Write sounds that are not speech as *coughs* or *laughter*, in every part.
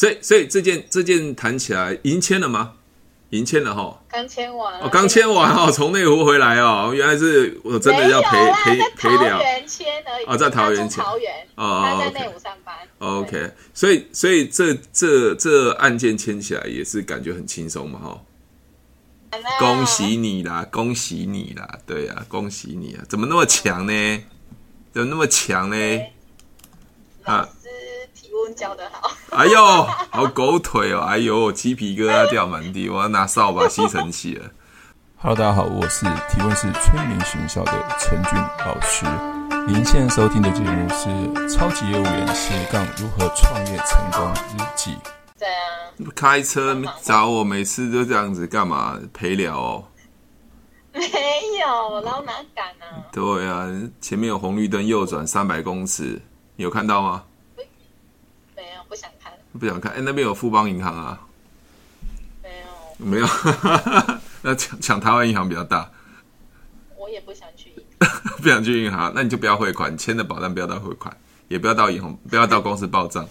所以所以这件这件谈起来已经签了吗？已经签了哈，刚签完哦，刚签完哦，从内湖回来哦，原来是我真的要陪陪陪聊。桃园签而已，哦，在桃园签，桃园哦，他在内湖上班。OK，所以所以这这这案件签起来也是感觉很轻松嘛哈。恭喜你啦，恭喜你啦，对啊，恭喜你啊，怎么那么强呢？怎么那么强呢？啊。教的好，哎呦，好狗腿哦！哎呦，鸡皮疙瘩掉满地，我要拿扫把吸尘器了。Hello，大家好，我是提问是催眠学校的陈俊老师。您现在收听的节目是《超级业务员斜杠如何创业成功日记》。对啊，开车找我，每次都这样子，干嘛陪聊哦？没有，然后哪敢啊？对啊，前面有红绿灯，右转三百公尺，你有看到吗？不想看。哎，那边有富邦银行啊？没有，没有。*laughs* 那抢抢台湾银行比较大。我也不想去银行，*laughs* 不想去银行，那你就不要汇款，签的保单不要到汇款，也不要到银行，不要到公司报账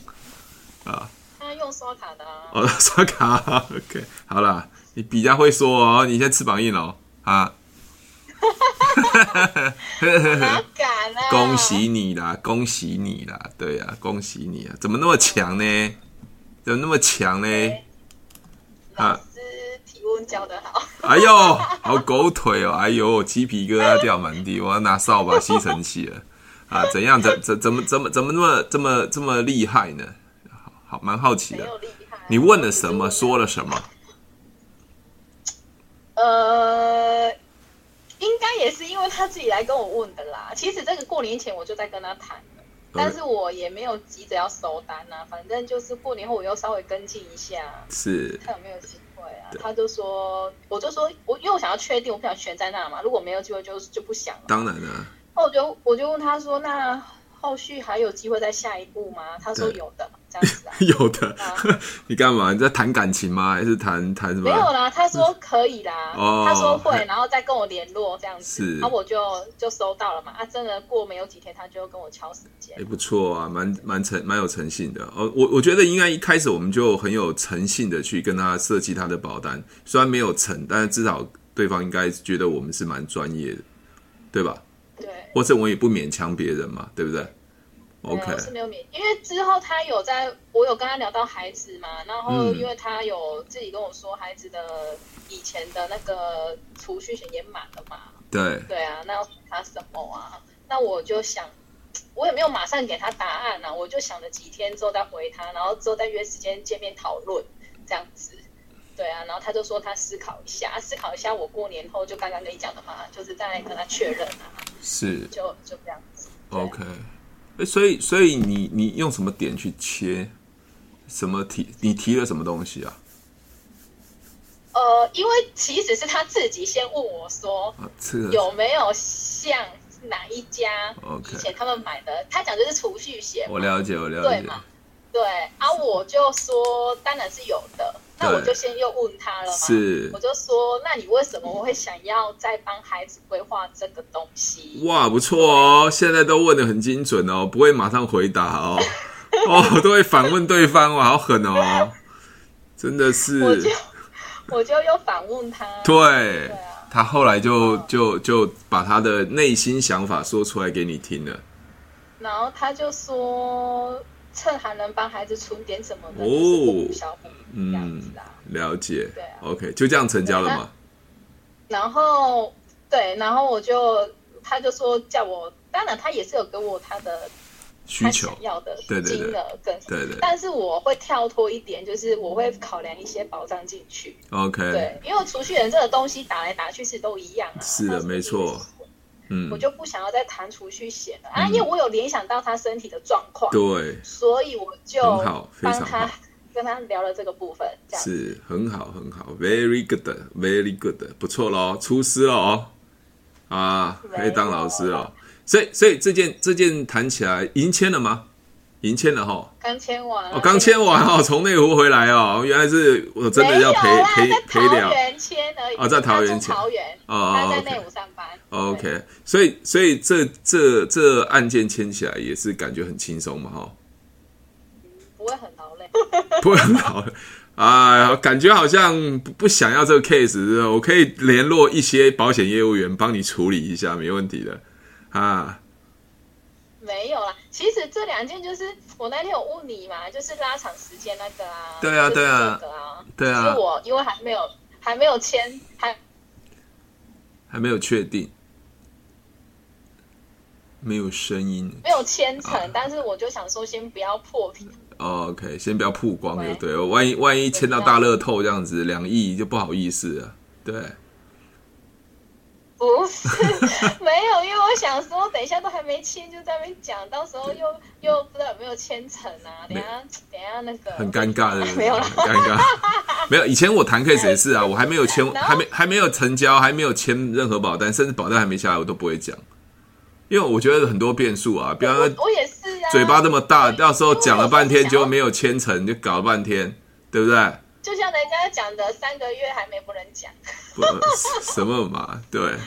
啊。他用刷卡的啊。哦，*laughs* 刷卡。OK，好啦，你比较会说哦，你先翅膀硬哦，啊。哪敢啊！恭喜你啦，恭喜你啦，对呀、啊，恭喜你啊！怎么那么强呢？怎么那么强呢？老师提问教的好。哎呦，好狗腿哦！哎呦，鸡皮疙瘩掉满地，我要拿扫把吸尘器了啊！怎样？怎怎怎么怎么怎么那么这么这么厉害呢？好，蛮好奇的。你问了什么？说了什么？呃。应该也是因为他自己来跟我问的啦。其实这个过年前我就在跟他谈了，但是我也没有急着要收单呐、啊。反正就是过年后我又稍微跟进一下，是，看有没有机会啊。他就说，我就说我因为我想要确定，我不想悬在那嘛。如果没有机会就，就就不想了。当然了。那我就我就问他说，那。后续还有机会再下一步吗？他说有的，这样子啊。*laughs* 有的，*laughs* 你干嘛？你在谈感情吗？还是谈谈什么？没有啦，他说可以啦。哦，他说会，然后再跟我联络这样子。是，然后我就就收到了嘛。啊，真的过没有几天，他就跟我敲时间。也不错啊，蛮蛮诚蛮有诚信的。哦，我我觉得应该一开始我们就很有诚信的去跟他设计他的保单，虽然没有成，但是至少对方应该觉得我们是蛮专业的，对吧？对或者我也不勉强别人嘛，对不对？OK，是没有免，因为之后他有在，我有跟他聊到孩子嘛，然后因为他有自己跟我说，孩子的以前的那个储蓄险也满了嘛，对，对啊，那要他什么啊？那我就想，我也没有马上给他答案啊，我就想了几天之后再回他，然后之后再约时间见面讨论这样子。对啊，然后他就说他思考一下，思考一下。我过年后就刚刚跟你讲的嘛，就是再跟他确认啊。是，就就这样子。OK，哎，所以所以你你用什么点去切？什么提？你提了什么东西啊？呃，因为其实是他自己先问我说，啊这个、有没有像哪一家以前他们买的.他讲的是储蓄险。我了解，我了解。对啊，我就说当然是有的。那我就先又问他了嘛，是，我就说，那你为什么我会想要再帮孩子规划这个东西？哇，不错哦，现在都问的很精准哦，不会马上回答哦，*laughs* 哦，都会反问对方，哇，好狠哦，真的是，我就我就又反问他，对，对啊，他后来就就就把他的内心想法说出来给你听了，然后他就说。趁还能帮孩子存点什么的哦，小补这样子啊，了解。对啊，OK，就这样成交了吗？然后对，然后我就他就说叫我，当然他也是有给我他的需求。要的金额跟对对，但是我会跳脱一点，就是我会考量一些保障进去。OK，对，因为储蓄人这个东西打来打去是都一样啊，是的，没错。嗯，我就不想要再弹出去写了。啊，因为我有联想到他身体的状况，对，所以我就帮他 *laughs* 跟他聊了这个部分，这样是很好很好，very good，very good，不错咯，出师了哦，啊，可以当老师了，所以所以这件这件谈起来已经签了吗？已经签了哈，刚签完。哦，刚签完哦，从内湖回来哦，原来是我真的要陪陪陪聊，签而已，哦，在桃园签，桃园哦，他在内湖上班，OK，所以所以这这这案件签起来也是感觉很轻松嘛哈，不会很劳累，*laughs* 不会很劳累。啊，感觉好像不想要这个 case，我可以联络一些保险业务员帮你处理一下，没问题的。啊，没有啦，其实这两件就是我那天有问你嘛，就是拉长时间那个啊。对啊，对啊，对啊。是我因为还没有还没有签，还还没有确定，没有声音，没有签成，啊，但是我就想说，先不要破屏。Oh, OK，先不要曝光就对了，万一万一签到大乐透这样子，两亿就不好意思了。对，不是 *laughs* 没有，因为我想说，等一下都还没签，就在那边讲，到时候又又不知道有没有签成啊。等下等下那个很尴尬的，*laughs* 没有了，尴尬。没有，以前我谈 case 也是啊，我还没有签，*laughs* 还没还没有成交，还没有签任何保单，甚至保单还没下来，我都不会讲。因为我觉得很多变数啊，比方说，我也是啊，嘴巴这么大，到时候讲了半天结果没有签成，就搞了半天，对不对？就像人家讲的，三个月还没不能讲，不什么嘛？对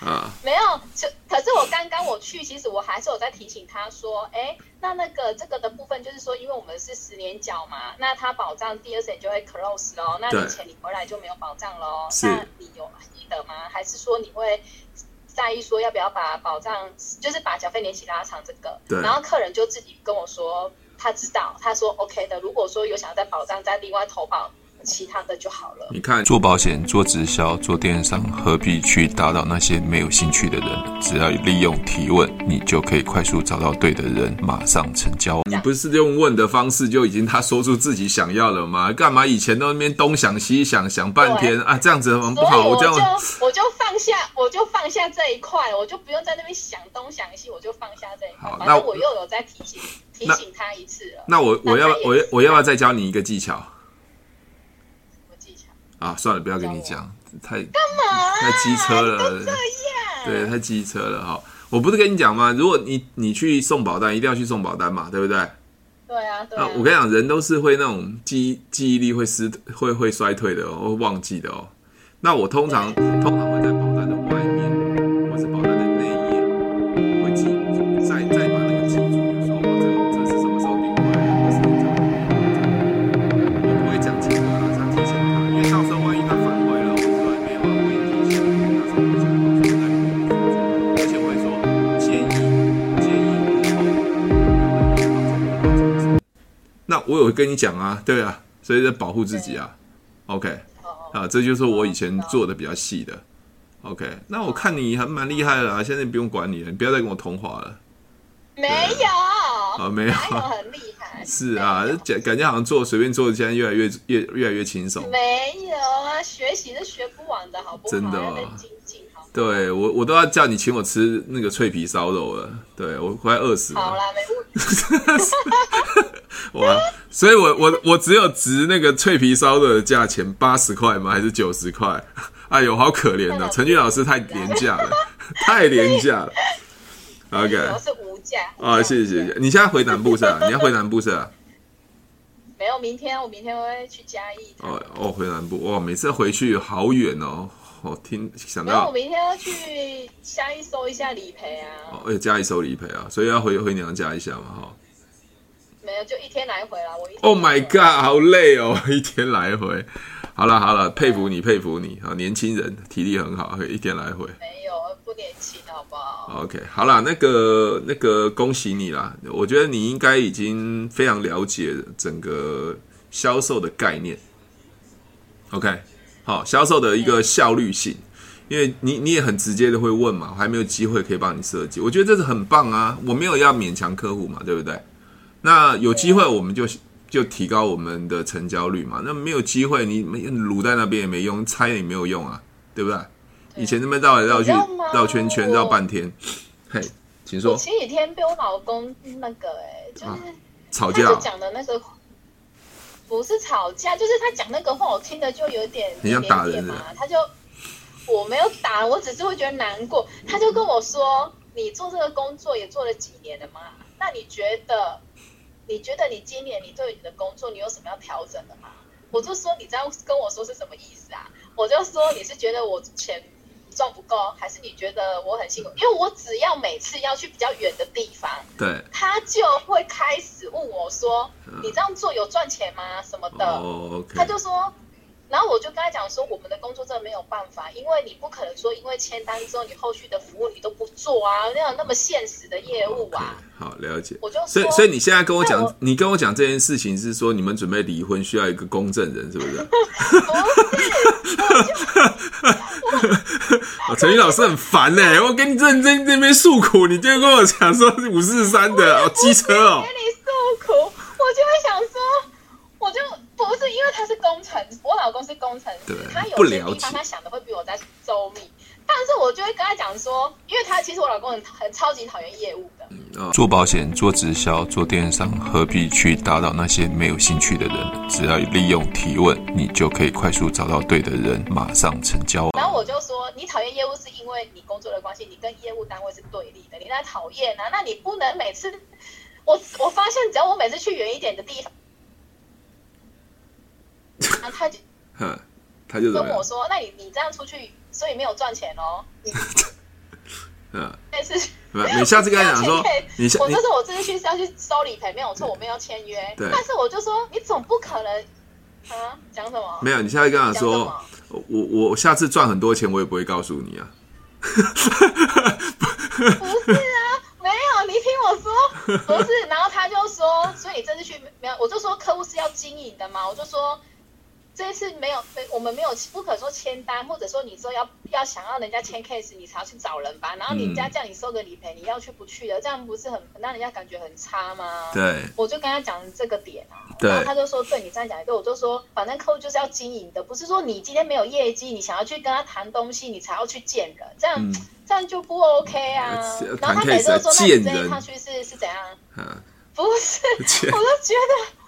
啊，没有，可是我刚刚我去，其实我还是有在提醒他说，哎，那那个这个的部分就是说，因为我们是十年缴嘛，那他保障第二年就会 close 喽，那你钱你回来就没有保障喽，那你有记得吗？还是说你会？在意说要不要把保障，就是把缴费年期拉长这个，对，然后客人就自己跟我说，他知道，他说 OK 的。如果说有想要再保障，再另外投保。其他的就好了。你看，做保险、做直销、做电商，何必去打扰那些没有兴趣的人？只要利用提问，你就可以快速找到对的人，马上成交。你不是用问的方式就已经他说出自己想要了吗？干嘛以前都那边东想西想，想半天啊？这样子很不好。我就我就放下，我就放下这一块，我就不用在那边想东想西，我就放下这一块。好，那我又有在提醒提醒他一次了。那我我要我要我要不要再教你一个技巧？啊，算了，不要跟你讲，太干嘛？太机车了，对，太机车了哈！我不是跟你讲吗？如果你你去送保单，一定要去送保单嘛，对不对？对啊，对啊。我跟你讲，人都是会那种记忆记忆力会失会会衰退的哦，会忘记的哦。那我通常通常会在保我跟你讲啊，对啊，所以在保护自己啊，OK，啊，这就是我以前做的比较细的，OK。那我看你还蛮厉害的啊，现在不用管你了，你不要再跟我通话了。没有，啊，没有，很厉害。*laughs* 是啊，感感觉好像做随便做，现在越来越越越来越轻松。没有啊，学习是学不完的，好不好？真的哦。对我，我都要叫你请我吃那个脆皮烧肉了。对我快饿死了。好啦，没问题。*laughs* *laughs* 哇，所以我我我只有值那个脆皮烧肉的价钱八十块吗？还是九十块？*laughs* 哎呦，好可怜的，陈俊老师太廉价了，太 *laughs* 廉价了。OK，我是无价。啊，谢谢谢谢。你现在回南部是吧？你要回南部是吧？没有，明天我明天会去嘉义。哦哦，回南部哇，每次回去好远哦。我听想到，我明天要去嘉义收一下理赔啊。哦，而且嘉义收理赔啊，所以要回回娘家一下嘛，哈。没有，就一天来回啦。我一天。Oh my god，好累哦，*laughs* 一天来回。好了好了，佩服你佩服你啊，年轻人体力很好，一天来回。没有，不年轻，好不好？OK，好了，那个那个，恭喜你啦！我觉得你应该已经非常了解整个销售的概念。OK。好，销售的一个效率性，因为你你也很直接的会问嘛，我还没有机会可以帮你设计，我觉得这是很棒啊，我没有要勉强客户嘛，对不对？那有机会我们就就提高我们的成交率嘛，那没有机会你卤在那边也没用，猜也没有用啊，对不对？以前那边绕来绕去绕圈圈绕半天，嘿，请说。前几天被我老公那个哎、欸，就是、啊、吵架讲的那个。不是吵架，就是他讲那个话，我听的就有点你要打人嘛。他就我没有打，我只是会觉得难过。他就跟我说：“你做这个工作也做了几年了嘛？那你觉得，你觉得你今年你对你的工作你有什么要调整的吗？”我就说：“你这样跟我说是什么意思啊？”我就说：“你是觉得我钱赚不够，还是你觉得我很辛苦？因为我只要每次要去比较远的地方，对，他就会开始问我说：“嗯、你这样做有赚钱吗？什么的？”哦 okay、他就说。然后我就跟他讲说，我们的工作真的没有办法，因为你不可能说，因为签单之后，你后续的服务你都不做啊，那样那么现实的业务啊。Okay, 好，了解。我就所以所以你现在跟我讲，我你跟我讲这件事情是说，你们准备离婚需要一个公证人，是不是？不是，陈宇老师很烦呢、欸，我跟你认真这边诉苦，你就跟我讲说五四三的哦，机车哦。跟你诉苦，我就会想说，我就。不是因为他是工程，我老公是工程师，他有些地方他想的会比我在周密。但是我就会跟他讲说，因为他其实我老公很很超级讨厌业务的。嗯哦、做保险、做直销、做电商，何必去打扰那些没有兴趣的人？只要利用提问，你就可以快速找到对的人，马上成交。然后我就说，你讨厌业务是因为你工作的关系，你跟业务单位是对立的，你在讨厌啊？那你不能每次，我我发现只要我每次去远一点的地方。他 *laughs* 就，他就跟我说：“那你你这样出去，所以没有赚钱哦。” *laughs* 嗯，但是，你下次跟他讲说，你下，我就说我这次去是要去收理赔，没有错，我没有签约。对，但是我就说，你总不可能啊，讲什么？没有，你下次跟他说，我我下次赚很多钱，我也不会告诉你啊。不是啊，没有，你听我说，不是。然后他就说，所以你这次去没有，我就说客户是要经营的嘛，我就说。这一次没有，我们没有不可说签单，或者说你说要要想要人家签 case，你才要去找人吧。然后人家叫你收个理赔，你要去不去的，这样不是很让人家感觉很差吗？对，我就跟他讲这个点啊，对然后他就说，对你这样讲一个，我就说，反正客户就是要经营的，不是说你今天没有业绩，你想要去跟他谈东西，你才要去见人，这样、嗯、这样就不 OK 啊。然后他每次都说，那你这一趟去是是怎样？*laughs* 嗯，不是，*laughs* 我都觉得。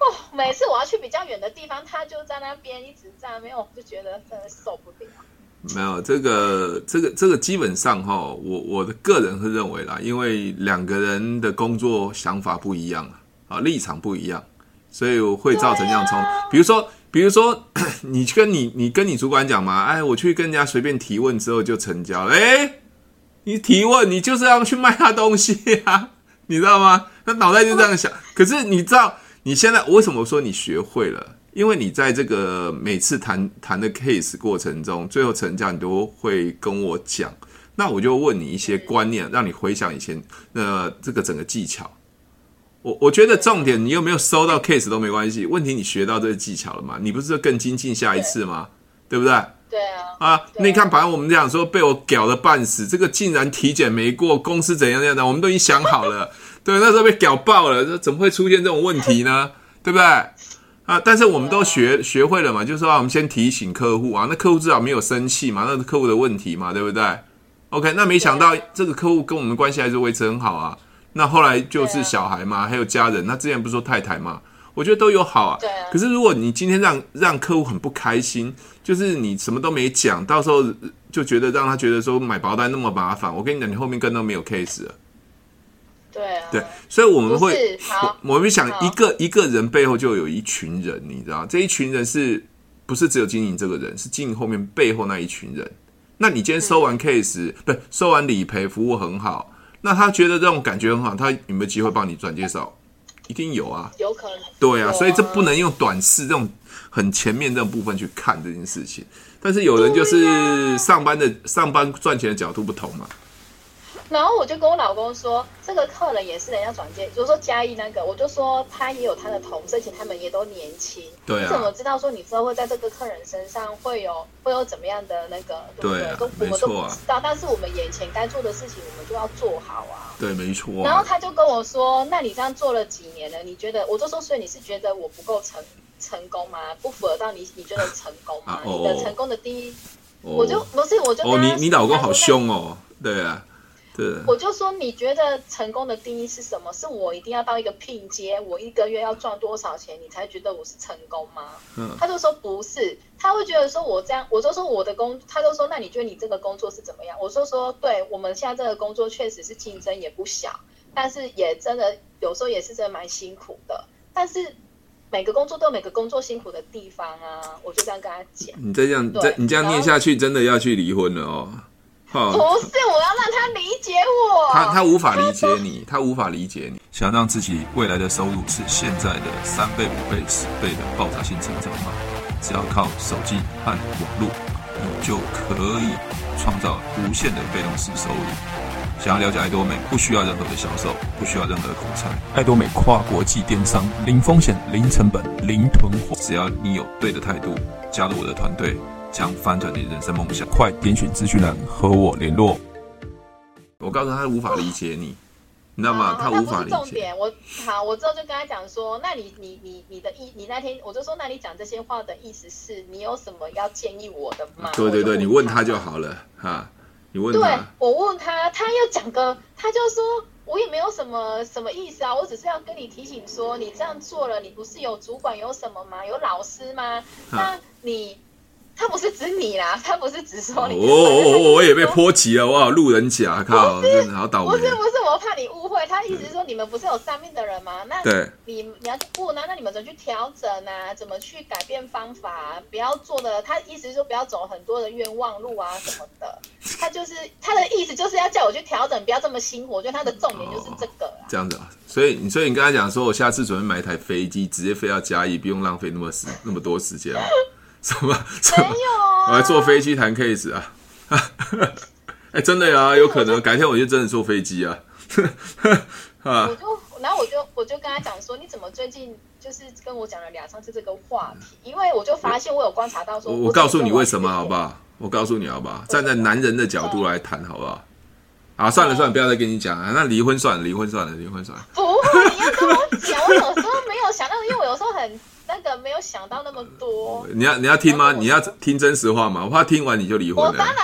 哦，*laughs* 每次我要去比较远的地方，他就在那边一直站，没有，我就觉得真的受不了。没有这个，这个，这个基本上哈，我我的个人是认为啦，因为两个人的工作想法不一样啊，立场不一样，所以会造成这样冲。啊、比如说，比如说，*coughs* 你跟你你跟你主管讲嘛，哎，我去跟人家随便提问之后就成交了，哎，你提问，你就是要去卖他东西啊，你知道吗？他脑袋就这样想，可是你知道。你现在为什么说你学会了？因为你在这个每次谈谈的 case 过程中，最后成交你都会跟我讲。那我就问你一些观念，让你回想以前那这个整个技巧。我我觉得重点，你有没有收到 case 都没关系。问题你学到这个技巧了吗？你不是更精进下一次吗？对，对不对？对啊。啊，那你看，反正我们这样说，被我屌的半死，这个竟然体检没过，公司怎样怎样的，我们都已经想好了。对，那时候被屌爆了，这怎么会出现这种问题呢？*laughs* 对不对？啊，但是我们都学学会了嘛，就是说，我们先提醒客户啊，那客户至少没有生气嘛，那是客户的问题嘛，对不对？OK，那没想到这个客户跟我们关系还是维持很好啊。那后来就是小孩嘛，还有家人，那之前不是说太太嘛，我觉得都有好啊。可是如果你今天让让客户很不开心，就是你什么都没讲，到时候就觉得让他觉得说买保单那么麻烦，我跟你讲，你后面跟都没有 case 了。对啊，对，所以我们会，我我们想一个一个人背后就有一群人，你知道，这一群人是不是只有经营这个人，是经营后面背后那一群人。那你今天收完 case，不是收完理赔，服务很好，那他觉得这种感觉很好，他有没有机会帮你转介绍？一定有啊，有可能。对啊，所以这不能用短视这种很前面这种部分去看这件事情。但是有人就是上班的上班赚钱的角度不同嘛。然后我就跟我老公说，这个客人也是人家转介，就是说嘉义那个，我就说他也有他的同事，而且他们也都年轻。对啊。你怎么知道说你之后会在这个客人身上会有会有怎么样的那个？对不对？都我们都不知道，但是我们眼前该做的事情，我们就要做好啊。对，没错。然后他就跟我说：“那你这样做了几年了？你觉得？”我就说：“所以你是觉得我不够成成功吗？不符合到你你觉得成功吗？你的成功的第一？”我就不是，我就哦，你你老公好凶哦，对啊。我就说，你觉得成功的定义是什么？是我一定要到一个聘阶，我一个月要赚多少钱，你才觉得我是成功吗？嗯，他就说不是，他会觉得说我这样，我就说我的工，他就说那你觉得你这个工作是怎么样？我就说，对，我们现在这个工作确实是竞争也不小，但是也真的有时候也是真的蛮辛苦的。但是每个工作都有每个工作辛苦的地方啊，我就这样跟他讲。你再这样，再你这样念下去，真的要去离婚了哦。*laughs* 不是，我要让他理解我。他他无法理解你，他无法理解你。*laughs* 想让自己未来的收入是现在的三倍、五倍、十倍的爆炸性成长吗？只要靠手机和网络，你就可以创造无限的被动式收入。想要了解爱多美，不需要任何的销售，不需要任何的口才。爱多美跨国际电商，零风险、零成本、零囤货。只要你有对的态度，加入我的团队，将翻转你人生梦想。快点选资讯栏和我联络。我告诉他，他无法理解你，你知道吗？他无法理解。重点，我好，我之后就跟他讲说，那你、你、你、你的意，你那天我就说，那你讲这些话的意思是你有什么要建议我的吗？对对对，你问他就好了，哈。你问他，对，我问他，他又讲个，他就说，我也没有什么什么意思啊，我只是要跟你提醒说，你这样做了，你不是有主管有什么吗？有老师吗？那你。他不是指你啦，他不是指说你。哦哦哦，我也被波及了，哇，路人甲，靠，真的好倒霉。不是不是，我怕你误会，他意思是说你们不是有上面的人吗？那对，你你要去问啊，那你们怎么去调整啊？怎么去改变方法啊？不要做的，他意思是说不要走很多的冤枉路啊 *laughs* 什么的。他就是他的意思就是要叫我去调整，不要这么辛苦。我觉得他的重点就是这个。这样子啊，所以你所以你跟他讲说，我下次准备买一台飞机，直接飞到嘉义，不用浪费那么时那么多时间。什么？没有啊！我还坐飞机谈 case 啊！哎、欸，真的呀，有可能改天我就真的坐飞机啊！啊！我就然后我就我就跟他讲说，你怎么最近就是跟我讲了两三次这个话题？因为我就发现我有观察到说，我告诉你为什么好不好？我告诉你好不好？站在男人的角度来谈好不好？啊，算了算了，不要再跟你讲了！那离婚算了，离婚算了，离婚算了。不会，你要跟我讲。我有时候没有想到，因为我有时候很。那个没有想到那么多。你要你要听吗？你要听真实话吗？我怕听完你就离婚了。我当然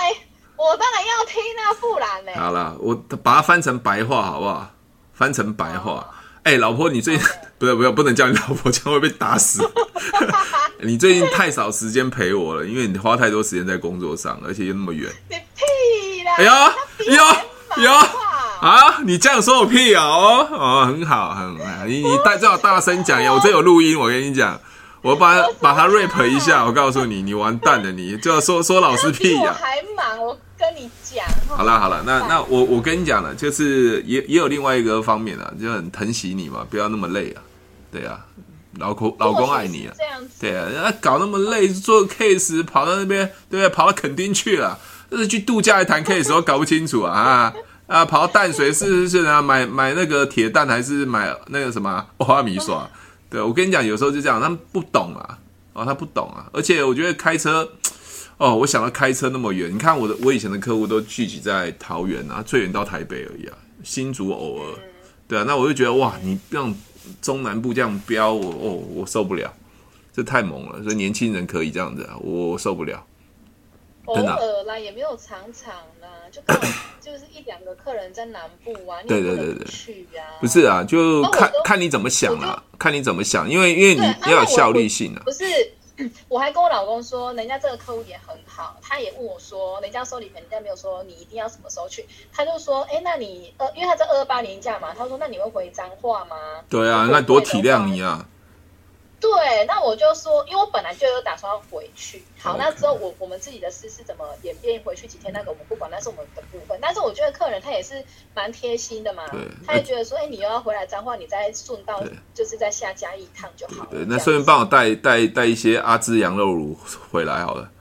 我当然要听啊，不然呢？好了，我把它翻成白话好不好？翻成白话。哎、欸，老婆，你最近 *laughs* 不是不要不能叫你老婆，这样会被打死。*laughs* 你最近太少时间陪我了，因为你花太多时间在工作上，而且又那么远。你屁啦！哎呦哎呦哎呦！啊，你这样说我屁啊！哦哦，很好，很好，你你大最好大声讲呀！我这有录音，我跟你讲，我把把它 rap 一下，我告诉你，你完蛋了，你就要说说老师屁呀！我还忙，我跟你讲。好了好了，那那我我跟你讲了，就是也也有另外一个方面啊，就很疼惜你嘛，不要那么累啊，对啊，老公老公爱你啊，这样子，对啊，那搞那么累做 case，跑到那边，对不对？跑到垦丁去了，这是去度假还谈 case，我搞不清楚啊啊！啊，跑到淡水是是是啊，买买那个铁蛋还是买那个什么花米刷？*laughs* 对，我跟你讲，有时候就这样，他们不懂啊，哦，他不懂啊，而且我觉得开车，哦，我想到开车那么远，你看我的我以前的客户都聚集在桃园啊，最远到台北而已啊，新竹偶尔，对啊，那我就觉得哇，你这样中南部这样飙，我哦，我受不了，这太猛了，所以年轻人可以这样子啊，我受不了。偶尔啦，也没有常常啦，就 *coughs* 看就是一两个客人在南部啊，对对对对，去呀，不是啊，就看看你怎么想啦，看你怎么想，因为因为你要有效率性啊。不是，*coughs* 我还跟我老公说，人家这个客户也很好，他也问我说，人家收礼品，人家没有说你一定要什么时候去，他就说，哎，那你呃，因为他在二二八年假嘛，他说，那你会回彰化吗？对啊，那多体谅你啊。对，那我就说，因为我本来就有打算要回去。好那之后我我们自己的事是怎么演变回去几天，那个我们不管，那是我们的部分。但是我觉得客人他也是蛮贴心的嘛，他也觉得说，哎，你又要回来彰化，你再顺道就是在下嘉义一趟就好了。对，那顺便帮我带带带一些阿芝羊肉炉回来好了。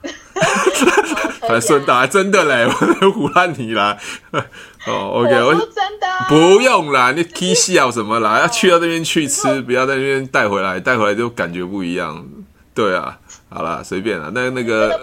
还顺道，真的嘞，我 *laughs* 胡乱你啦。*laughs* 哦，OK，我真的不用啦，你 *laughs* K 笑什么啦？要去到那边去吃，不要在那边带回来，带回来就感觉不一样。对啊，好啦，随便啦。那那个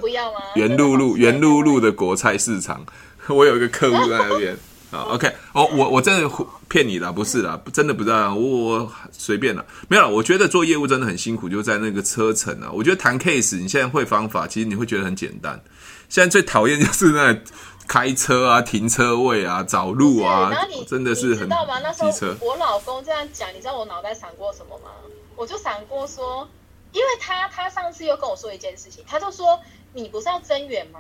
原路路原路路的国菜市场，我有一个客户在那边。啊，OK，哦，我我真的骗你的，不是啦，真的不是啊，我我随便了，没有。我觉得做业务真的很辛苦，就在那个车程啊。我觉得谈 case，你现在会方法，其实你会觉得很简单。现在最讨厌就是那。开车啊，停车位啊，找路啊，真的是很。你知道吗？那时候我老公这样讲，你知道我脑袋闪过什么吗？我就闪过说，因为他他上次又跟我说一件事情，他就说你不是要增援吗？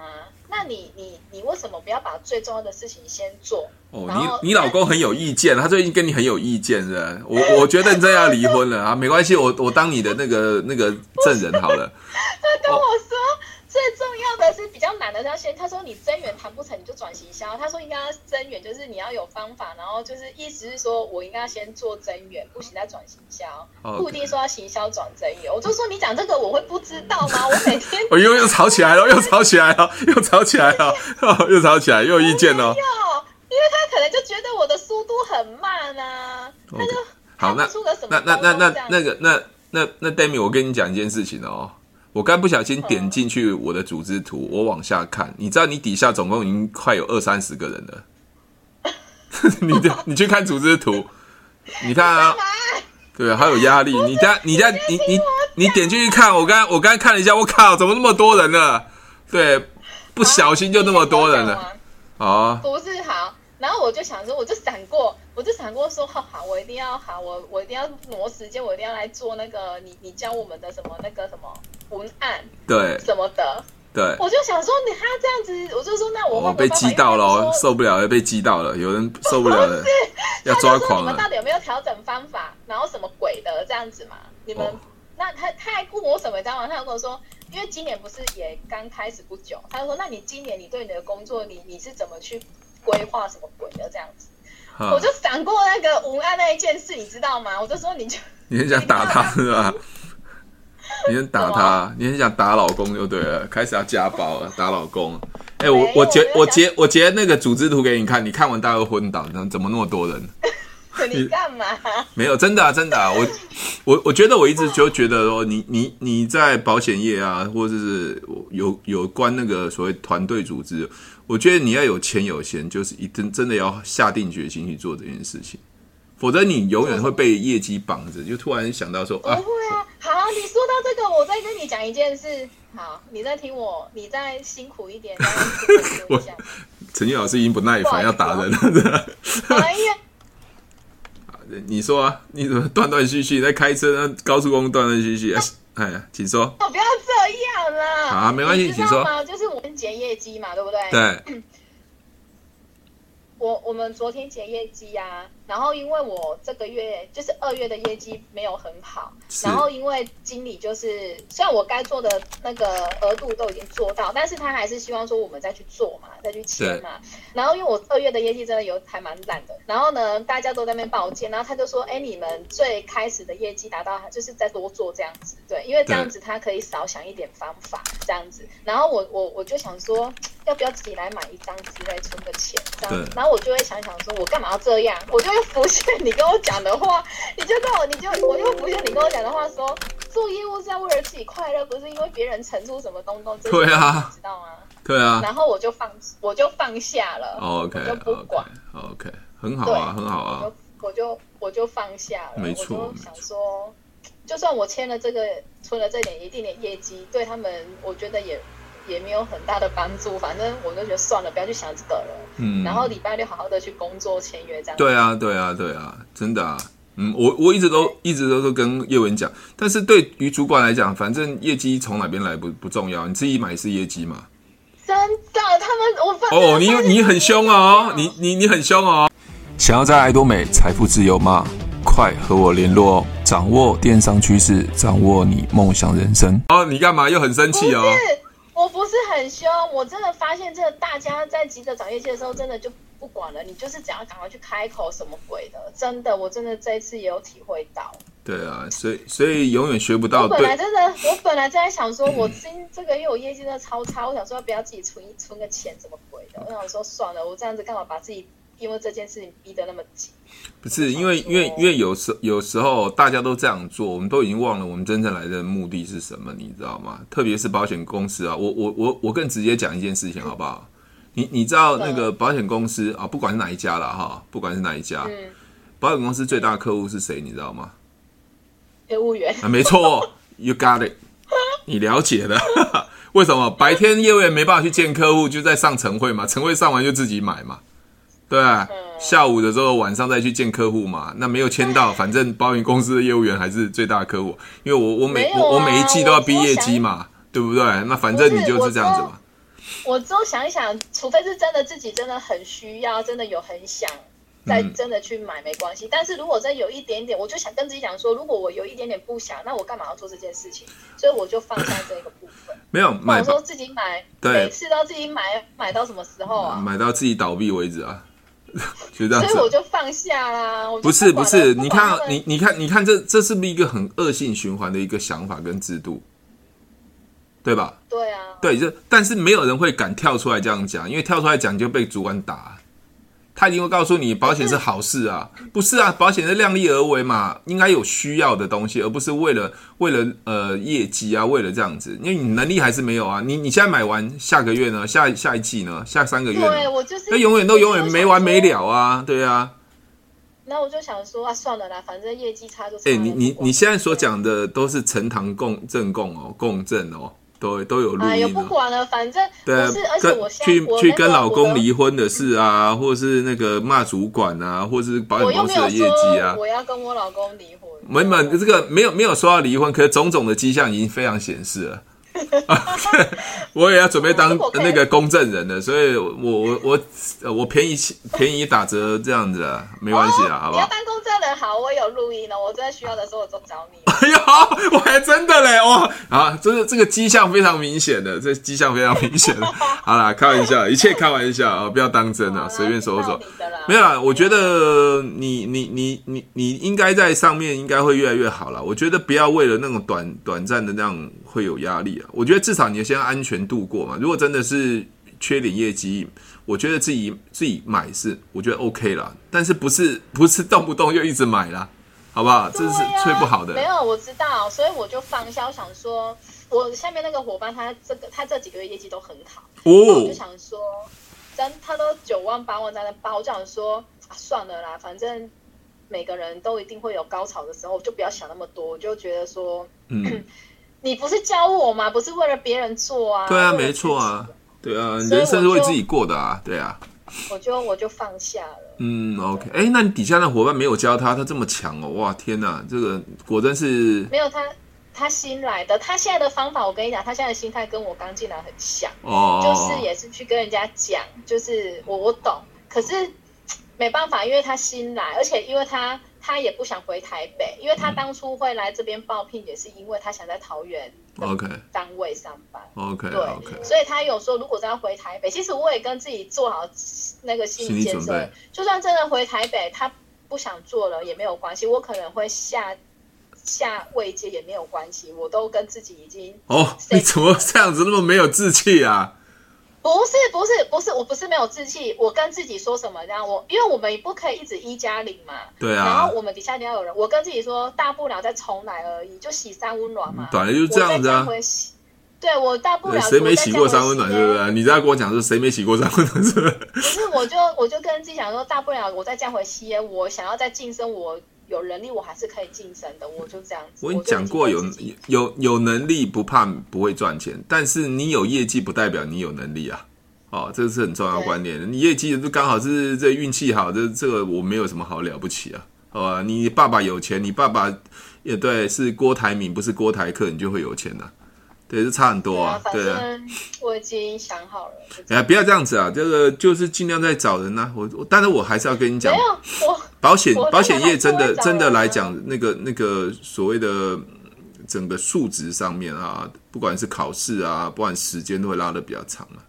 那你你你为什么不要把最重要的事情先做？哦，你你老公很有意见，他最近跟你很有意见是吧？我 *laughs* 我觉得你真要离婚了啊，没关系，我我当你的那个那个证人好了。*laughs* 他跟我说。哦最重要的是比较难的，他先他说你增员谈不成，你就转行销。他说应该要增员，就是你要有方法，然后就是意思是说我应该先做增员，不行再转行销.不一定说要行销转增员。我就说你讲这个我会不知道吗？我每天 *laughs* 我又又吵起来了，又吵起来了，*laughs* 又吵起来了，*laughs* 又吵起来，又有意见了。因为他可能就觉得我的速度很慢啊.他就好那那那那那那个那那那 Demi，我跟你讲一件事情哦。我刚不小心点进去我的组织图，我往下看，你知道你底下总共已经快有二三十个人了。*laughs* 你你去看组织图，你看啊，对，好有压力。你家你家你你你点进去看，我刚我刚看了一下，我靠，怎么那么多人呢？对，不小心就那么多人了。啊，不是好。然后我就想说，我就闪过，我就闪过说，好好，我一定要好，我我一定要挪时间，我一定要来做那个你你教我们的什么那个什么文案，对，什么的，对。我就想说，你他这样子，我就说，那我会被激到了，受不了，了被激到了，有人受不了了，*laughs* 是要抓狂了。你们到底有没有调整方法？然后什么鬼的这样子嘛？你们、哦、那他他还问我什么？你知道吗？他跟我说，因为今年不是也刚开始不久，他就说，那你今年你对你的工作，你你是怎么去？规划什么鬼的这样子，我就闪过那个文案那一件事，你知道吗？我就说你就你很想打他是吧？你很打他，你很想打老公就对了，开始要家暴了，打老公。哎，我我截我截我截那个组织图给你看，你看完大家都昏倒，怎么那么多人？*laughs* 你干嘛？没有，真的啊，真的啊，我我我觉得我一直就觉得说，你你你在保险业啊，或者是有有关那个所谓团队组织。我觉得你要有钱有闲，就是一真真的要下定决心去做这件事情，否则你永远会被业绩绑着。就突然想到说，啊，不会啊，好，你说到这个，我再跟你讲一件事。好，你再听我，你再辛苦一点。*laughs* 我陈俊老师已经不耐烦要打人了。*laughs* *laughs* 哎呀，你说啊，你怎么断断续续在开车呢？高速公路断断续续。哎呀，请说。哦，不要这样了。好啊，没关系，请说。就是我们结业绩嘛，对不对？对。我我们昨天结业绩呀、啊，然后因为我这个月就是二月的业绩没有很好，然后因为经理就是虽然我该做的那个额度都已经做到，但是他还是希望说我们再去做嘛，再去签嘛。然后因为我二月的业绩真的有还蛮烂的，然后呢大家都在那边抱歉，然后他就说，哎，你们最开始的业绩达到，就是再多做这样子，对，因为这样子他可以少想一点方法这样子。然后我我我就想说，要不要自己来买一张纸来存个钱这样子，然后。我就会想想说，我干嘛要这样？我就会浮现你跟我讲的话，你就跟我，你就我又浮现你跟我讲的话说，说做业务是要为了自己快乐，不是因为别人承出什么东东。对啊，知道吗？对啊。然后我就放，我就放下了。OK，就不管。OK，很好啊，很好啊。我就我就放下了。没错。我就想说，就算我签了这个，存了这点一定点业绩，对他们，我觉得也。也没有很大的帮助，反正我就觉得算了，不要去想这个了。嗯，然后礼拜六好好的去工作签约这样。对啊，对啊，对啊，真的啊。嗯，我我一直都一直都是跟业务员讲，但是对于主管来讲，反正业绩从哪边来不不重要，你自己买是业绩嘛。真的，他们我发哦，你你很凶哦，你你你很凶哦。想要在爱多美财富自由吗？快和我联络哦，掌握电商趋势，掌握你梦想人生。哦，你干嘛又很生气哦？我不是很凶，我真的发现这个大家在急着找业绩的时候，真的就不管了。你就是只要赶快去开口，什么鬼的？真的，我真的这一次也有体会到。对啊，所以所以永远学不到。我本来真的，我本来在想说，我今这个月我业绩真的超差，我想说要不要自己存一存个钱，什么鬼的？我想说算了，我这样子干嘛把自己。因为这件事情逼得那么紧，不是因为因为因为有时有时候大家都这样做，我们都已经忘了我们真正来的目的是什么，你知道吗？特别是保险公司啊，我我我我更直接讲一件事情好不好？你你知道那个保险公司啊，不管是哪一家了哈，不管是哪一家，保险公司最大的客户是谁？你知道吗？业务员啊，没错，*laughs* You got it，你了解的。*laughs* 为什么白天业务员没办法去见客户，就在上晨会嘛？晨会上完就自己买嘛。对啊，下午的时候晚上再去见客户嘛。那没有签到，反正保险公司的业务员还是最大的客户，因为我我每我我每一季都要逼业绩嘛，对不对？那反正你就是这样子嘛。我之后想一想，除非是真的自己真的很需要，真的有很想。再真的去买没关系，嗯、但是如果真有一点点，我就想跟自己讲说，如果我有一点点不想，那我干嘛要做这件事情？所以我就放下这个部分。*laughs* 没有买，我说自己买，对每次都自己买，买到什么时候啊？买到自己倒闭为止啊！*laughs* 就这样子，所以我就放下啦。不，是不是，你看你你看你看这这是不是一个很恶性循环的一个想法跟制度？对吧？对啊，对，就但是没有人会敢跳出来这样讲，因为跳出来讲就被主管打。他一定会告诉你，保险是好事啊，不是啊，保险是量力而为嘛，应该有需要的东西，而不是为了为了呃业绩啊，为了这样子，因为你能力还是没有啊，你你现在买完，下个月呢，下下一季呢，下三个月呢，对，我就是，那永远都永远没完没了啊，对啊。那我就想说啊，算了啦，反正业绩差就差。哎，你你你现在所讲的都是呈堂共振共哦，共振哦。都都有录音，也不管了，反正对啊，而且我去去跟老公离婚的事啊，或者是那个骂主管啊，或者是保险公司的业绩啊，我要跟我老公离婚。没没，这个没有没有说要离婚，可是种种的迹象已经非常显示了。*laughs* 我也要准备当那个公证人了，所以我我我我便宜便宜打折这样子啊，没关系啊，好不好？好，我有录音了。我真的需要的时候我就找你。*laughs* 哎呦，我还真的嘞哇！啊，这个这个迹象非常明显的，这迹象非常明显的。*laughs* 好啦，开玩笑，一切开玩笑啊，不要当真啊，随便说说。没有啦，我觉得你你你你你应该在上面应该会越来越好了。我觉得不要为了那种短短暂的那样会有压力啊。我觉得至少你要先安全度过嘛。如果真的是缺点业绩，我觉得自己自己买是我觉得 OK 啦，但是不是不是动不动就一直买啦，好不好？这是最不好的。没有，我知道，所以我就放下，我想说，我下面那个伙伴他这个他这几个月业绩都很好，哦，我就想说，真他都九万八万在那包，我就想说啊，算了啦，反正每个人都一定会有高潮的时候，我就不要想那么多，我就觉得说，嗯，*clears throat* 你不是教我吗？不是为了别人做啊？对啊，没错啊。对啊，人生是为自己过的啊，对啊。我就我就放下了。嗯，OK，哎，那你底下那伙伴没有教他，他这么强哦，哇，天哪，这个果真是没有他，他新来的，他现在的方法，我跟你讲，他现在的心态跟我刚进来很像，哦，就是也是去跟人家讲，就是我我懂，可是没办法，因为他新来，而且因为他。他也不想回台北，因为他当初会来这边报聘，也是因为他想在桃园 OK 单位上班。OK，对，okay. 所以他有说，如果真要回台北，其实我也跟自己做好那个心理建设，就算真的回台北，他不想做了也没有关系，我可能会下下位阶也没有关系，我都跟自己已经哦，你怎么这样子那么没有志气啊？不是不是不是，我不是没有志气，我跟自己说什么这样，我因为我们不可以一直一加零嘛，对啊，然后我们底下一定要有人，我跟自己说，大不了再重来而已，就洗三温暖嘛，短了就这样子啊，对我大不了谁没洗过三温暖，对不对？你在跟我讲说谁没洗过三温暖是不是？*laughs* 不是，我就我就跟自己讲说，大不了我再降回吸烟，我想要再晋升我。有能力我还是可以晋升的，我就这样子。我跟你讲过，有有有能力不怕不会赚钱，但是你有业绩不代表你有能力啊！哦，这是很重要的观念。你业绩就刚好是这运气好，这这个我没有什么好了不起啊，好吧？你爸爸有钱，你爸爸也对，是郭台铭不是郭台克，你就会有钱的。对，是差很多啊。对啊，我已经想好了。哎呀，不要这样子啊！这个就是尽量在找人呐、啊。我，我，但是我还是要跟你讲，没有我保险保险业真的真的来讲，那个那个所谓的整个数值上面啊，不管是考试啊，不管时间都会拉的比较长啊。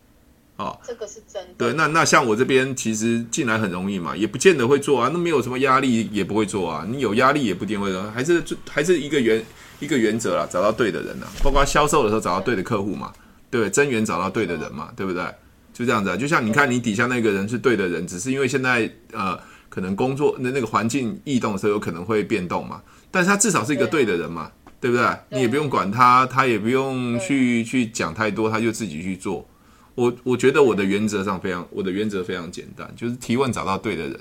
哦，这个是真的。对，那那像我这边其实进来很容易嘛，也不见得会做啊。那没有什么压力也不会做啊。你有压力也不一定会做，还是还是一个原一个原则啦，找到对的人啦。包括销售的时候找到对的客户嘛，对，增员找到对的人嘛，对不对？就这样子啊。就像你看你底下那个人是对的人，只是因为现在呃可能工作那那个环境异动的时候有可能会变动嘛，但是他至少是一个对的人嘛，对不对？你也不用管他，他也不用去去讲太多，他就自己去做。我我觉得我的原则上非常，我的原则非常简单，就是提问找到对的人，